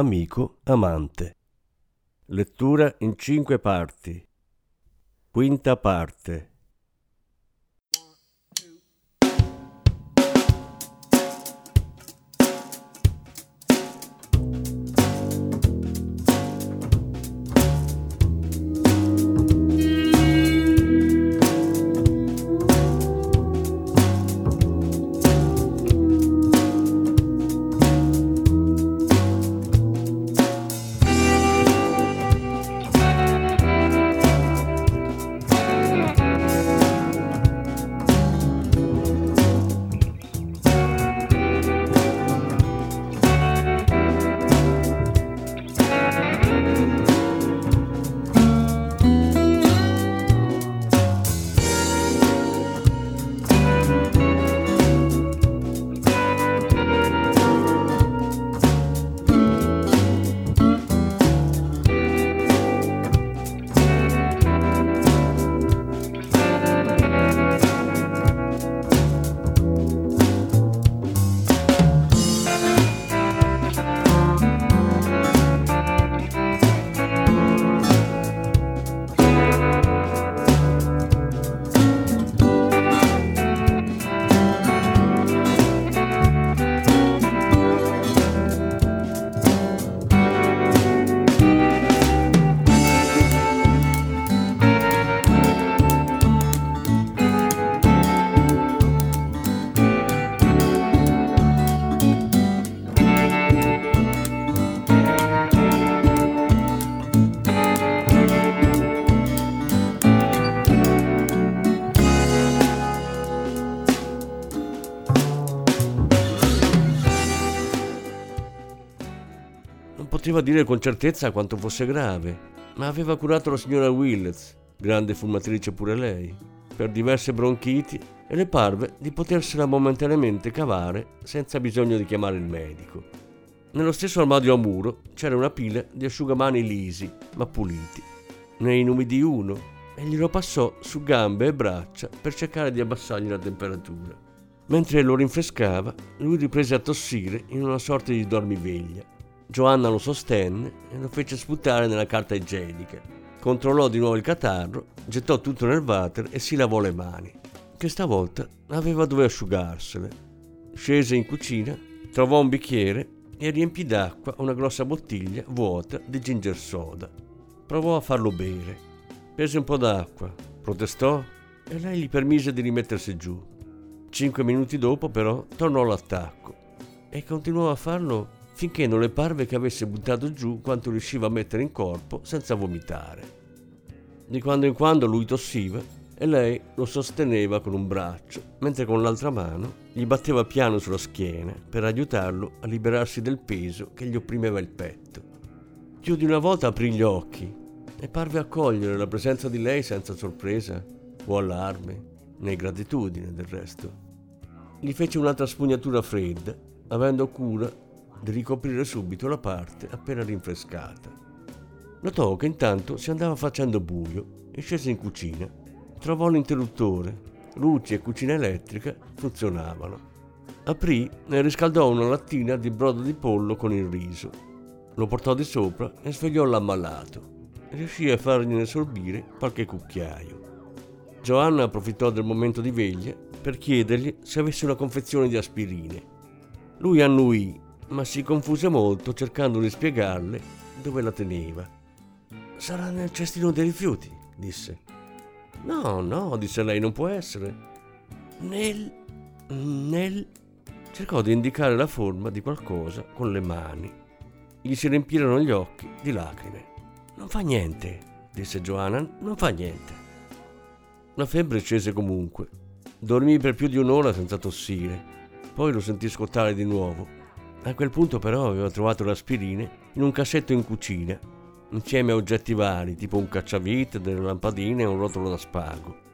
amico, amante. Lettura in cinque parti. Quinta parte. Poteva dire con certezza quanto fosse grave, ma aveva curato la signora Willets, grande fumatrice pure lei, per diverse bronchiti e le parve di potersela momentaneamente cavare senza bisogno di chiamare il medico. Nello stesso armadio a muro c'era una pila di asciugamani lisi, ma puliti. Ne inumidì uno e glielo passò su gambe e braccia per cercare di abbassargli la temperatura. Mentre lo rinfrescava, lui riprese a tossire in una sorta di dormiveglia Giovanna lo sostenne e lo fece sputare nella carta igienica. Controllò di nuovo il catarro, gettò tutto nel water e si lavò le mani, che stavolta aveva dove asciugarsele. Scese in cucina, trovò un bicchiere e riempì d'acqua una grossa bottiglia vuota di ginger soda. Provò a farlo bere. Prese un po' d'acqua, protestò e lei gli permise di rimettersi giù. Cinque minuti dopo, però, tornò all'attacco e continuò a farlo finché non le parve che avesse buttato giù quanto riusciva a mettere in corpo senza vomitare. Di quando in quando lui tossiva e lei lo sosteneva con un braccio, mentre con l'altra mano gli batteva piano sulla schiena per aiutarlo a liberarsi del peso che gli opprimeva il petto. Più di una volta aprì gli occhi e parve accogliere la presenza di lei senza sorpresa o allarme, né gratitudine del resto. Gli fece un'altra spugnatura fredda, avendo cura di ricoprire subito la parte appena rinfrescata. Notò che intanto si andava facendo buio e scese in cucina. Trovò l'interruttore, luci e cucina elettrica funzionavano. Aprì e riscaldò una lattina di brodo di pollo con il riso. Lo portò di sopra e svegliò l'ammalato. Riuscì a fargliene sorbire qualche cucchiaio. Giovanna approfittò del momento di veglia per chiedergli se avesse una confezione di aspirine. Lui annuì ma si confuse molto cercando di spiegarle dove la teneva. Sarà nel cestino dei rifiuti, disse. No, no, disse lei, non può essere. Nel... nel... Cercò di indicare la forma di qualcosa con le mani. Gli si riempirono gli occhi di lacrime. Non fa niente, disse Joanna, non fa niente. La febbre scese comunque. Dormì per più di un'ora senza tossire. Poi lo sentì scottare di nuovo a quel punto però aveva trovato le aspirine in un cassetto in cucina, insieme a oggetti vari, tipo un cacciavite, delle lampadine e un rotolo da spago.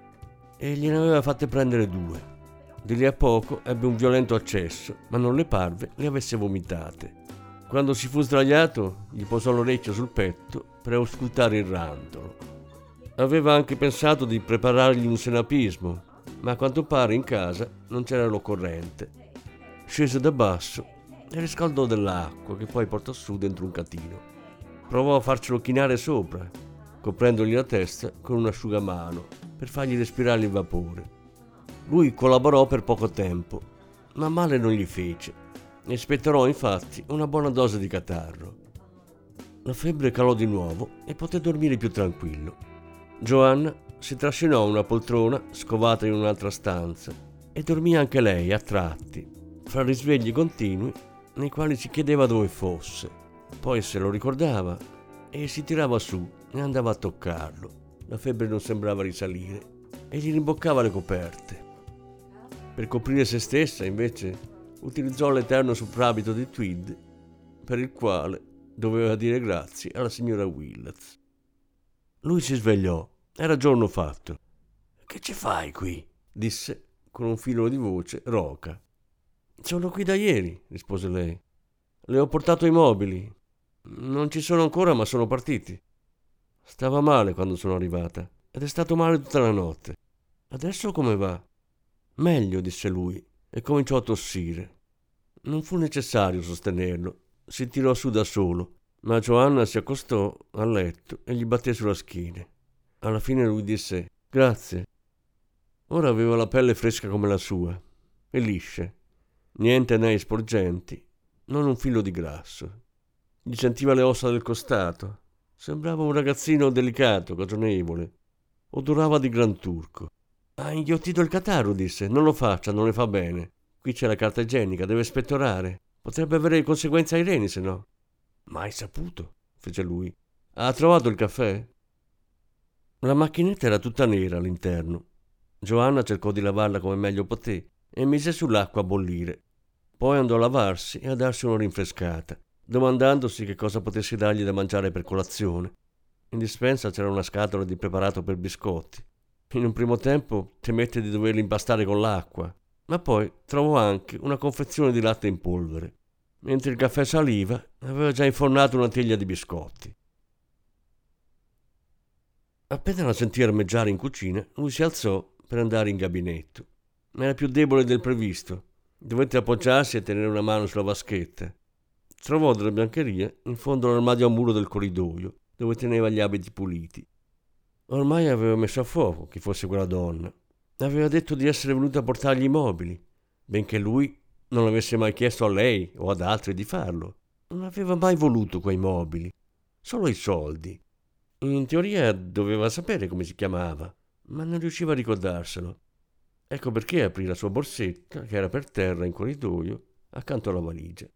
E gliene aveva fatte prendere due. Di lì a poco ebbe un violento accesso, ma non le parve le avesse vomitate. Quando si fu sdraiato, gli posò l'orecchio sul petto per auscultare il rantolo. Aveva anche pensato di preparargli un senapismo, ma a quanto pare in casa non c'era l'occorrente. Scese da basso e riscaldò dell'acqua che poi portò su dentro un catino. Provò a farcelo chinare sopra, coprendogli la testa con un asciugamano per fargli respirare il vapore. Lui collaborò per poco tempo, ma male non gli fece e spetterò infatti una buona dose di catarro. La febbre calò di nuovo e poté dormire più tranquillo. Joanna si trascinò una poltrona scovata in un'altra stanza e dormì anche lei a tratti, fra risvegli continui nei quali si chiedeva dove fosse. Poi se lo ricordava e si tirava su e andava a toccarlo. La febbre non sembrava risalire e gli rimboccava le coperte. Per coprire se stessa, invece, utilizzò l'eterno soprabito di tweed per il quale doveva dire grazie alla signora Willets. Lui si svegliò, era giorno fatto. Che ci fai qui? disse con un filo di voce roca. Sono qui da ieri, rispose lei. Le ho portato i mobili. Non ci sono ancora, ma sono partiti. Stava male quando sono arrivata ed è stato male tutta la notte. Adesso come va? Meglio, disse lui e cominciò a tossire. Non fu necessario sostenerlo, si tirò su da solo, ma Giovanna si accostò al letto e gli batté sulla schiena. Alla fine lui disse grazie. Ora aveva la pelle fresca come la sua e lisce, niente nei sporgenti, non un filo di grasso. Gli sentiva le ossa del costato, sembrava un ragazzino delicato, cagionevole. Odorava di gran turco. Ha inghiottito il catarro, disse. Non lo faccia, non le fa bene. Qui c'è la carta igienica, deve spettorare. Potrebbe avere conseguenze ai reni, se no. Mai saputo, fece lui. Ha trovato il caffè? La macchinetta era tutta nera all'interno. Giovanna cercò di lavarla come meglio poté e mise sull'acqua a bollire. Poi andò a lavarsi e a darsi una rinfrescata, domandandosi che cosa potesse dargli da mangiare per colazione. In dispensa c'era una scatola di preparato per biscotti. In un primo tempo temette di doverli impastare con l'acqua, ma poi trovò anche una confezione di latte in polvere. Mentre il caffè saliva, aveva già infornato una teglia di biscotti. Appena la sentì armeggiare in cucina, lui si alzò per andare in gabinetto. Ma era più debole del previsto. Dovette appoggiarsi e tenere una mano sulla vaschetta. Trovò della biancheria in fondo all'armadio a muro del corridoio, dove teneva gli abiti puliti. Ormai aveva messo a fuoco chi fosse quella donna Aveva detto di essere venuta a portargli i mobili, benché lui non avesse mai chiesto a lei o ad altri di farlo. Non aveva mai voluto quei mobili, solo i soldi. In teoria doveva sapere come si chiamava, ma non riusciva a ricordarselo. Ecco perché aprì la sua borsetta, che era per terra in corridoio, accanto alla valigia.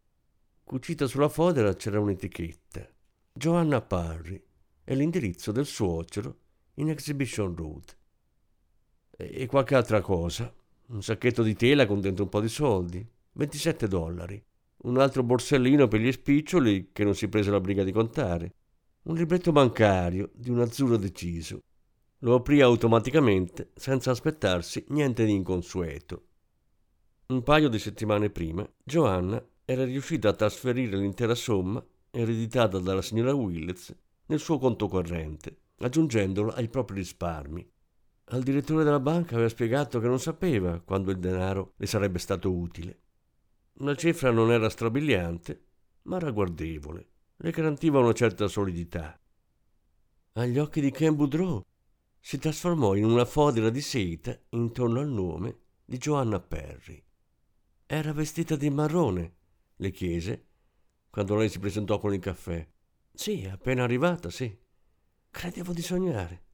Cucita sulla fodera c'era un'etichetta. Joanna Parry e l'indirizzo del suocero in Exhibition Road e qualche altra cosa. Un sacchetto di tela con dentro un po' di soldi, 27 dollari. Un altro borsellino per gli spiccioli che non si prese la briga di contare. Un libretto bancario di un azzurro deciso. Lo aprì automaticamente senza aspettarsi niente di inconsueto. Un paio di settimane prima, Joanna era riuscita a trasferire l'intera somma ereditata dalla signora Willets nel suo conto corrente, aggiungendola ai propri risparmi. Al direttore della banca aveva spiegato che non sapeva quando il denaro le sarebbe stato utile. La cifra non era strabiliante, ma ragguardevole. Le garantiva una certa solidità. Agli occhi di Ken Boudreau si trasformò in una fodera di seta intorno al nome di Joanna Perry. Era vestita di marrone, le chiese, quando lei si presentò con il caffè. Sì, appena arrivata, sì. Credevo di sognare.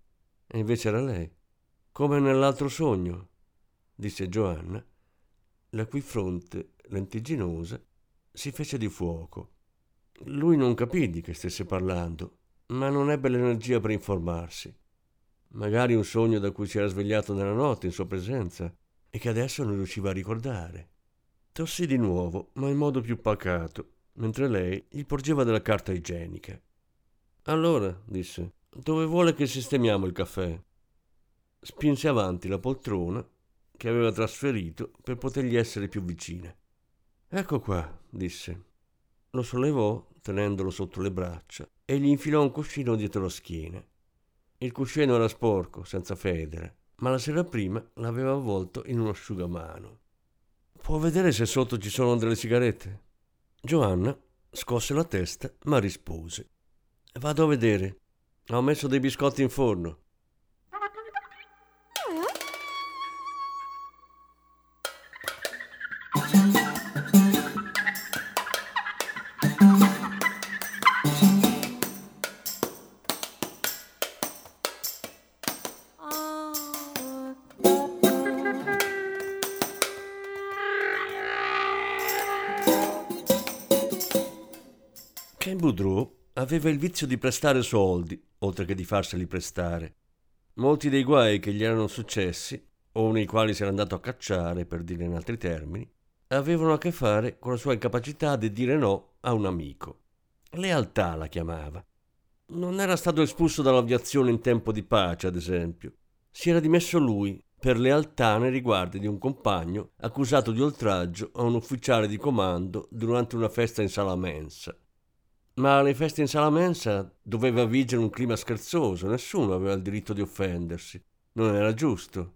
E invece era lei come nell'altro sogno, disse Giovanna, la cui fronte lentigginosa si fece di fuoco. Lui non capì di che stesse parlando, ma non ebbe l'energia per informarsi. Magari un sogno da cui si era svegliato nella notte in sua presenza e che adesso non riusciva a ricordare. Tossì di nuovo, ma in modo più pacato, mentre lei gli porgeva della carta igienica. Allora, disse, dove vuole che sistemiamo il caffè? Spinse avanti la poltrona che aveva trasferito per potergli essere più vicina. Ecco qua, disse. Lo sollevò tenendolo sotto le braccia e gli infilò un cuscino dietro la schiena. Il cuscino era sporco, senza federe, ma la sera prima l'aveva avvolto in un asciugamano. Può vedere se sotto ci sono delle sigarette? Giovanna scosse la testa, ma rispose. Vado a vedere. Ho messo dei biscotti in forno. Aveva il vizio di prestare soldi, oltre che di farseli prestare. Molti dei guai che gli erano successi, o nei quali si era andato a cacciare, per dire in altri termini, avevano a che fare con la sua incapacità di dire no a un amico. Lealtà la chiamava. Non era stato espulso dall'aviazione in tempo di pace, ad esempio. Si era dimesso lui per lealtà nei riguardi di un compagno accusato di oltraggio a un ufficiale di comando durante una festa in sala mensa. Ma alle feste in sala mensa doveva vigere un clima scherzoso, nessuno aveva il diritto di offendersi. Non era giusto.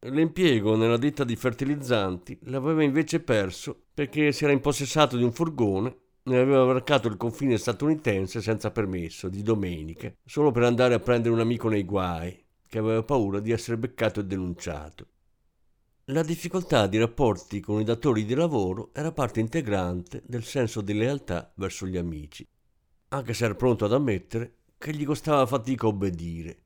L'impiego nella ditta di fertilizzanti l'aveva invece perso perché si era impossessato di un furgone e aveva varcato il confine statunitense senza permesso, di domenica, solo per andare a prendere un amico nei guai, che aveva paura di essere beccato e denunciato. La difficoltà di rapporti con i datori di lavoro era parte integrante del senso di lealtà verso gli amici anche se era pronto ad ammettere che gli costava fatica obbedire.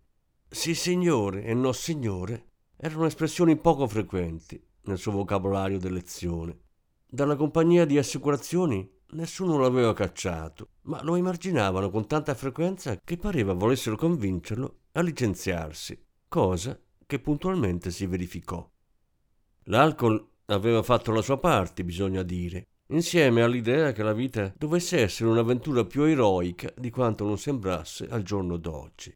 Sì signore e no signore erano espressioni poco frequenti nel suo vocabolario d'elezione. Dalla compagnia di assicurazioni nessuno l'aveva cacciato, ma lo emarginavano con tanta frequenza che pareva volessero convincerlo a licenziarsi, cosa che puntualmente si verificò. L'alcol aveva fatto la sua parte, bisogna dire, insieme all'idea che la vita dovesse essere un'avventura più eroica di quanto non sembrasse al giorno d'oggi.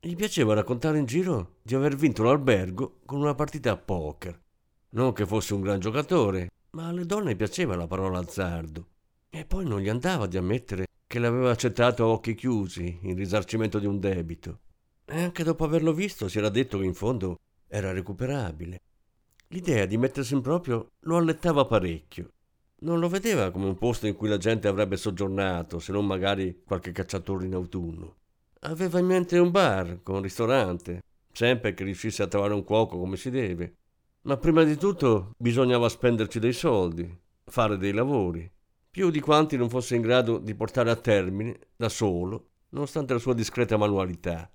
Gli piaceva raccontare in giro di aver vinto l'albergo con una partita a poker. Non che fosse un gran giocatore, ma alle donne piaceva la parola azzardo. E poi non gli andava di ammettere che l'aveva accettato a occhi chiusi in risarcimento di un debito. E anche dopo averlo visto si era detto che in fondo era recuperabile. L'idea di mettersi in proprio lo allettava parecchio non lo vedeva come un posto in cui la gente avrebbe soggiornato, se non magari qualche cacciatore in autunno. Aveva in mente un bar con un ristorante, sempre che riuscisse a trovare un cuoco come si deve. Ma prima di tutto bisognava spenderci dei soldi, fare dei lavori, più di quanti non fosse in grado di portare a termine da solo, nonostante la sua discreta manualità.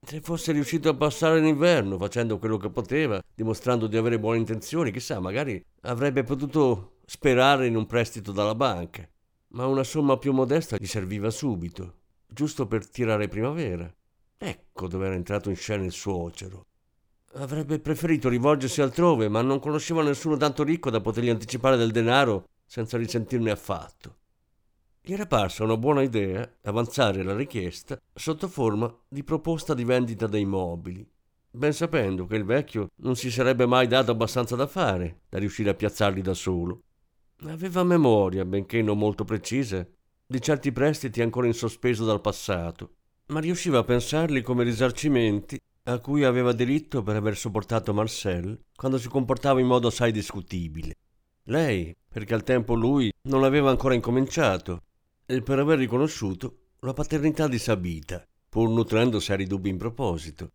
Se fosse riuscito a passare l'inverno facendo quello che poteva, dimostrando di avere buone intenzioni, chissà, magari avrebbe potuto sperare in un prestito dalla banca, ma una somma più modesta gli serviva subito, giusto per tirare primavera. Ecco dove era entrato in scena il suocero. Avrebbe preferito rivolgersi altrove, ma non conosceva nessuno tanto ricco da potergli anticipare del denaro senza risentirne affatto. Gli era parsa una buona idea avanzare la richiesta sotto forma di proposta di vendita dei mobili, ben sapendo che il vecchio non si sarebbe mai dato abbastanza da fare da riuscire a piazzarli da solo. Aveva memoria, benché non molto precisa, di certi prestiti ancora in sospeso dal passato, ma riusciva a pensarli come risarcimenti a cui aveva diritto per aver sopportato Marcel quando si comportava in modo assai discutibile. Lei, perché al tempo lui non aveva ancora incominciato, e per aver riconosciuto la paternità di Sabita, pur nutrendo seri dubbi in proposito.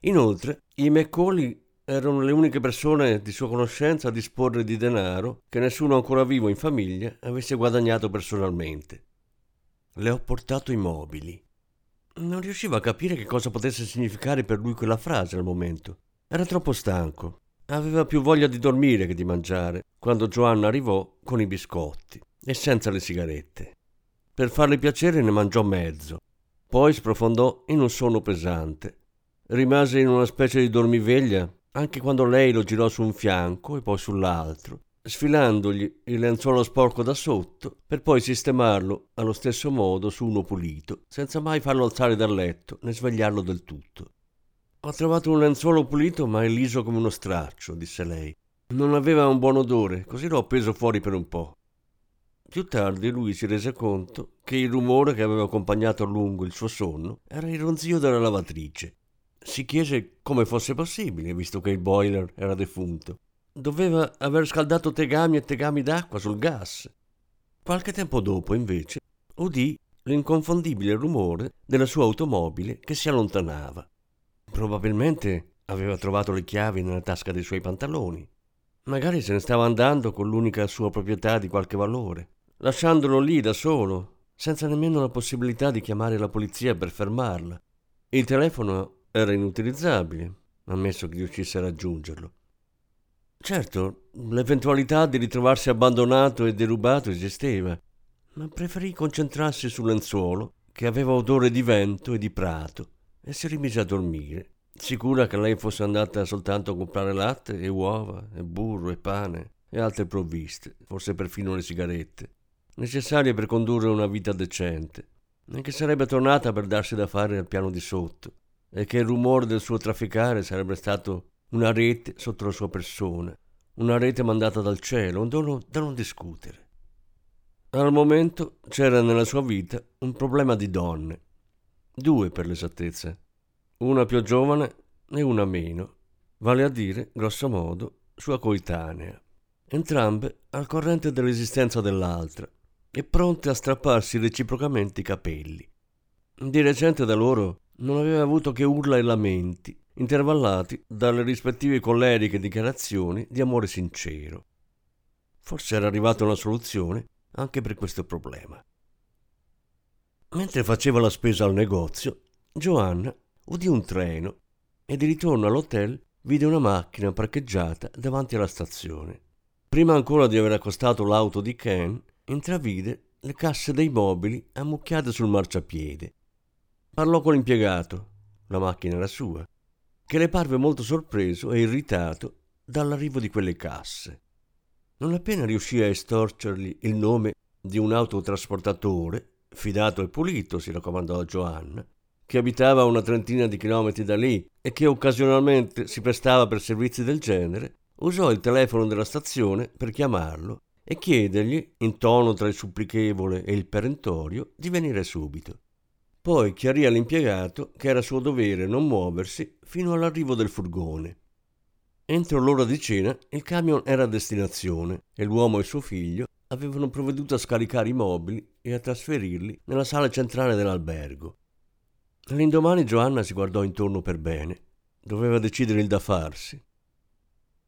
Inoltre, i Macaulay erano le uniche persone di sua conoscenza a disporre di denaro che nessuno ancora vivo in famiglia avesse guadagnato personalmente. Le ho portato i mobili. Non riusciva a capire che cosa potesse significare per lui quella frase al momento. Era troppo stanco. Aveva più voglia di dormire che di mangiare quando Joanna arrivò con i biscotti e senza le sigarette. Per farle piacere ne mangiò mezzo. Poi sprofondò in un sonno pesante. Rimase in una specie di dormiveglia anche quando lei lo girò su un fianco e poi sull'altro, sfilandogli il lenzuolo sporco da sotto per poi sistemarlo allo stesso modo su uno pulito, senza mai farlo alzare dal letto né svegliarlo del tutto. Ho trovato un lenzuolo pulito ma è liso come uno straccio, disse lei. Non aveva un buon odore, così l'ho appeso fuori per un po'. Più tardi lui si rese conto che il rumore che aveva accompagnato a lungo il suo sonno era il ronzio della lavatrice. Si chiese come fosse possibile, visto che il boiler era defunto. Doveva aver scaldato tegami e tegami d'acqua sul gas. Qualche tempo dopo, invece, udì l'inconfondibile rumore della sua automobile che si allontanava. Probabilmente aveva trovato le chiavi nella tasca dei suoi pantaloni. Magari se ne stava andando con l'unica sua proprietà di qualche valore lasciandolo lì da solo, senza nemmeno la possibilità di chiamare la polizia per fermarla. Il telefono era inutilizzabile, ammesso che riuscisse a raggiungerlo. Certo, l'eventualità di ritrovarsi abbandonato e derubato esisteva, ma preferì concentrarsi sul lenzuolo, che aveva odore di vento e di prato, e si rimise a dormire, sicura che lei fosse andata soltanto a comprare latte e uova e burro e pane e altre provviste, forse perfino le sigarette necessarie per condurre una vita decente, e che sarebbe tornata per darsi da fare al piano di sotto, e che il rumore del suo trafficare sarebbe stato una rete sotto la sua persona, una rete mandata dal cielo, un dono da non discutere. Al momento c'era nella sua vita un problema di donne, due per l'esattezza, una più giovane e una meno, vale a dire, grosso modo, sua coetanea, entrambe al corrente dell'esistenza dell'altra, e pronte a strapparsi reciprocamente i capelli. Di recente da loro non aveva avuto che urla e lamenti, intervallati dalle rispettive colleriche dichiarazioni di amore sincero. Forse era arrivata una soluzione anche per questo problema. Mentre faceva la spesa al negozio, Giovanna udì un treno e di ritorno all'hotel vide una macchina parcheggiata davanti alla stazione. Prima ancora di aver accostato l'auto di Ken, intravide le casse dei mobili ammucchiate sul marciapiede. Parlò con l'impiegato, la macchina era sua, che le parve molto sorpreso e irritato dall'arrivo di quelle casse. Non appena riuscì a estorcergli il nome di un autotrasportatore, fidato e pulito, si raccomandò a Joanna, che abitava a una trentina di chilometri da lì e che occasionalmente si prestava per servizi del genere, usò il telefono della stazione per chiamarlo e chiedergli, in tono tra il supplichevole e il perentorio, di venire subito. Poi chiarì all'impiegato che era suo dovere non muoversi fino all'arrivo del furgone. Entro l'ora di cena il camion era a destinazione e l'uomo e suo figlio avevano provveduto a scaricare i mobili e a trasferirli nella sala centrale dell'albergo. L'indomani Giovanna si guardò intorno per bene. Doveva decidere il da farsi.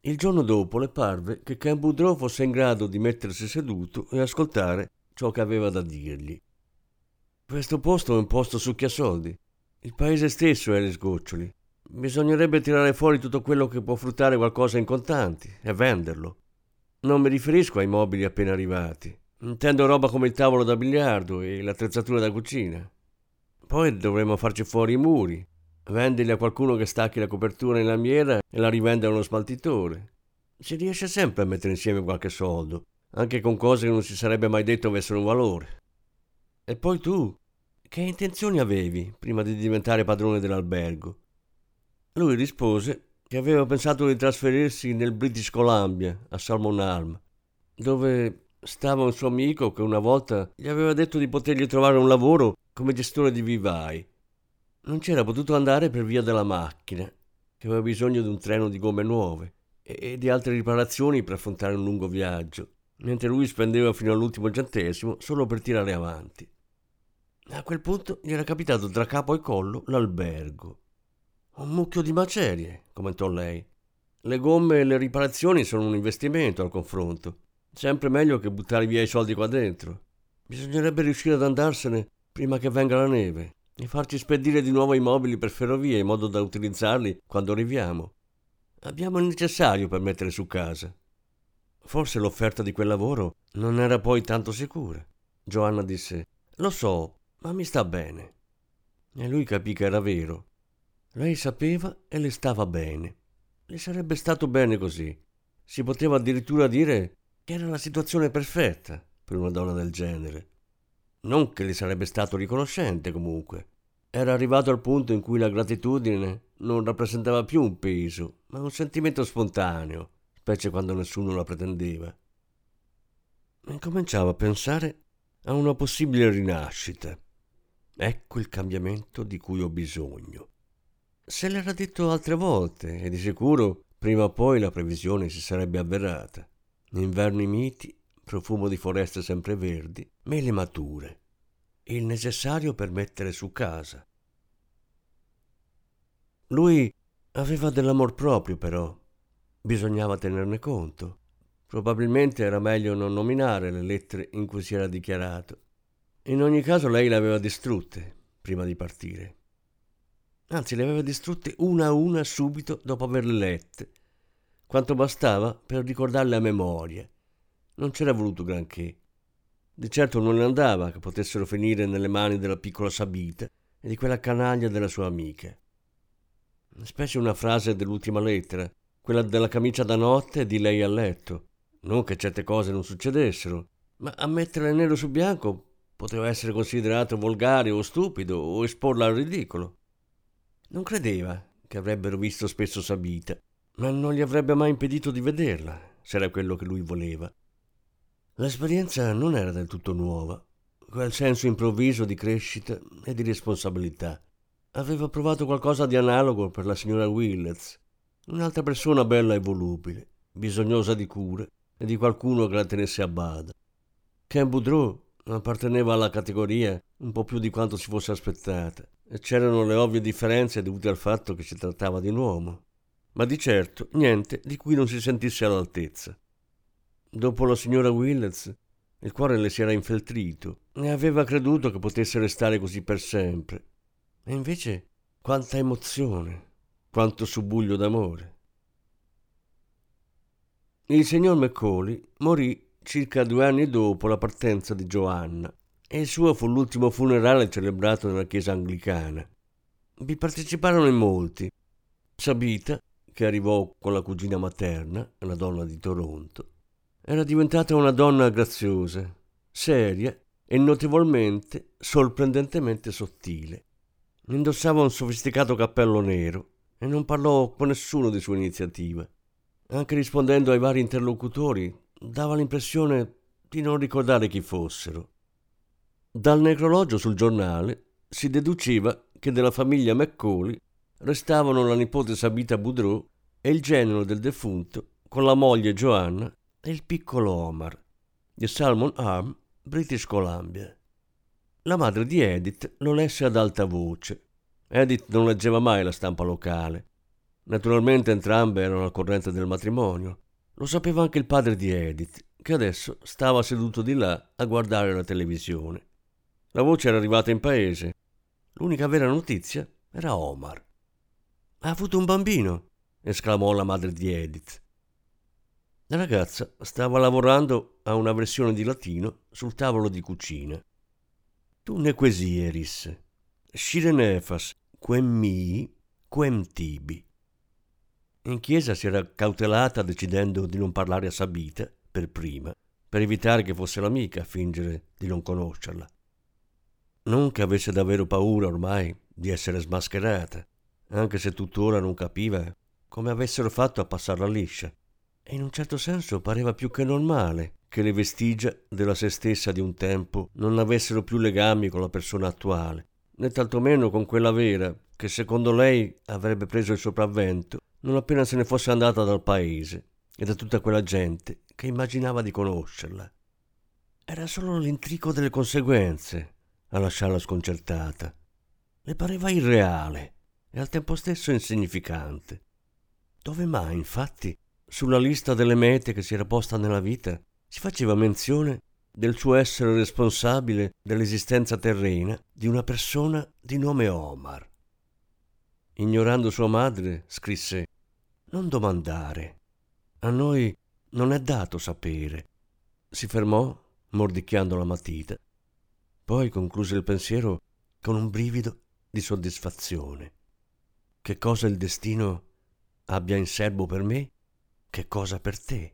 Il giorno dopo le parve che Boudreau fosse in grado di mettersi seduto e ascoltare ciò che aveva da dirgli. Questo posto è un posto succhiasoldi. Il paese stesso è agli sgoccioli. Bisognerebbe tirare fuori tutto quello che può fruttare qualcosa in contanti e venderlo. Non mi riferisco ai mobili appena arrivati. Intendo roba come il tavolo da biliardo e l'attrezzatura da cucina. Poi dovremmo farci fuori i muri, Venderli a qualcuno che stacchi la copertura in lamiera e la rivende a uno smaltitore. Si riesce sempre a mettere insieme qualche soldo, anche con cose che non si sarebbe mai detto avessero un valore. E poi tu, che intenzioni avevi prima di diventare padrone dell'albergo? Lui rispose che aveva pensato di trasferirsi nel British Columbia, a Salmon Arm, dove stava un suo amico che una volta gli aveva detto di potergli trovare un lavoro come gestore di vivai non c'era potuto andare per via della macchina, che aveva bisogno di un treno di gomme nuove e di altre riparazioni per affrontare un lungo viaggio, mentre lui spendeva fino all'ultimo centesimo solo per tirare avanti. A quel punto gli era capitato tra capo e collo l'albergo. Un mucchio di macerie, commentò lei. Le gomme e le riparazioni sono un investimento al confronto. Sempre meglio che buttare via i soldi qua dentro. Bisognerebbe riuscire ad andarsene prima che venga la neve e farci spedire di nuovo i mobili per ferrovia in modo da utilizzarli quando arriviamo. Abbiamo il necessario per mettere su casa. Forse l'offerta di quel lavoro non era poi tanto sicura. Giovanna disse: Lo so, ma mi sta bene. E lui capì che era vero. Lei sapeva e le stava bene. Le sarebbe stato bene così. Si poteva addirittura dire che era la situazione perfetta per una donna del genere. Non che le sarebbe stato riconoscente comunque. Era arrivato al punto in cui la gratitudine non rappresentava più un peso, ma un sentimento spontaneo, specie quando nessuno la pretendeva. E cominciava a pensare a una possibile rinascita. Ecco il cambiamento di cui ho bisogno. Se l'era detto altre volte e di sicuro prima o poi la previsione si sarebbe avverata. Inverni miti, profumo di foreste sempreverdi, mele mature. Il necessario per mettere su casa. Lui aveva dell'amor proprio però. Bisognava tenerne conto. Probabilmente era meglio non nominare le lettere in cui si era dichiarato. In ogni caso lei le aveva distrutte prima di partire. Anzi, le aveva distrutte una a una subito dopo averle lette, quanto bastava per ricordarle a memoria. Non c'era voluto granché. Di certo non andava che potessero finire nelle mani della piccola Sabita e di quella canaglia della sua amica. Specie una frase dell'ultima lettera, quella della camicia da notte di lei a letto. Non che certe cose non succedessero, ma a metterle nero su bianco poteva essere considerato volgare o stupido o esporla al ridicolo. Non credeva che avrebbero visto spesso Sabita, ma non gli avrebbe mai impedito di vederla, se era quello che lui voleva. L'esperienza non era del tutto nuova, quel senso improvviso di crescita e di responsabilità. Aveva provato qualcosa di analogo per la signora Willets, un'altra persona bella e volubile, bisognosa di cure e di qualcuno che la tenesse a bada. Ken Boudreau apparteneva alla categoria un po' più di quanto si fosse aspettata, e c'erano le ovvie differenze dovute al fatto che si trattava di un uomo, ma di certo niente di cui non si sentisse all'altezza. Dopo la signora Willets, il cuore le si era infeltrito e aveva creduto che potesse restare così per sempre. E invece quanta emozione, quanto subbuglio d'amore. Il signor Macaulay morì circa due anni dopo la partenza di Giovanna, e il suo fu l'ultimo funerale celebrato nella chiesa anglicana. Vi parteciparono in molti. Sabita, che arrivò con la cugina materna, una donna di Toronto, era diventata una donna graziosa, seria e notevolmente, sorprendentemente sottile. Indossava un sofisticato cappello nero e non parlò con nessuno di sua iniziativa. Anche rispondendo ai vari interlocutori, dava l'impressione di non ricordare chi fossero. Dal necrologio sul giornale si deduceva che della famiglia Macaulay restavano la nipote Sabita Boudreau e il genero del defunto con la moglie Joanna e il piccolo Omar, di Salmon Arm, British Columbia. La madre di Edith lo lesse ad alta voce. Edith non leggeva mai la stampa locale. Naturalmente entrambe erano al corrente del matrimonio lo sapeva anche il padre di Edith, che adesso stava seduto di là a guardare la televisione. La voce era arrivata in paese. L'unica vera notizia era Omar. Ha avuto un bambino, esclamò la madre di Edith. La ragazza stava lavorando a una versione di latino sul tavolo di cucina. Tu ne quesieris, scirenefas, quem mi, quem tibi. In chiesa si era cautelata decidendo di non parlare a Sabita per prima, per evitare che fosse l'amica a fingere di non conoscerla. Non che avesse davvero paura ormai di essere smascherata, anche se tuttora non capiva come avessero fatto a passarla liscia. E in un certo senso pareva più che normale che le vestigia della se stessa di un tempo non avessero più legami con la persona attuale, né tantomeno con quella vera, che secondo lei avrebbe preso il sopravvento non appena se ne fosse andata dal paese e da tutta quella gente che immaginava di conoscerla. Era solo l'intrico delle conseguenze a lasciarla sconcertata. Le pareva irreale e al tempo stesso insignificante. Dove mai, infatti, sulla lista delle mete che si era posta nella vita, si faceva menzione del suo essere responsabile dell'esistenza terrena di una persona di nome Omar. Ignorando sua madre, scrisse non domandare. A noi non è dato sapere. Si fermò, mordicchiando la matita. Poi concluse il pensiero con un brivido di soddisfazione. Che cosa il destino abbia in serbo per me, che cosa per te.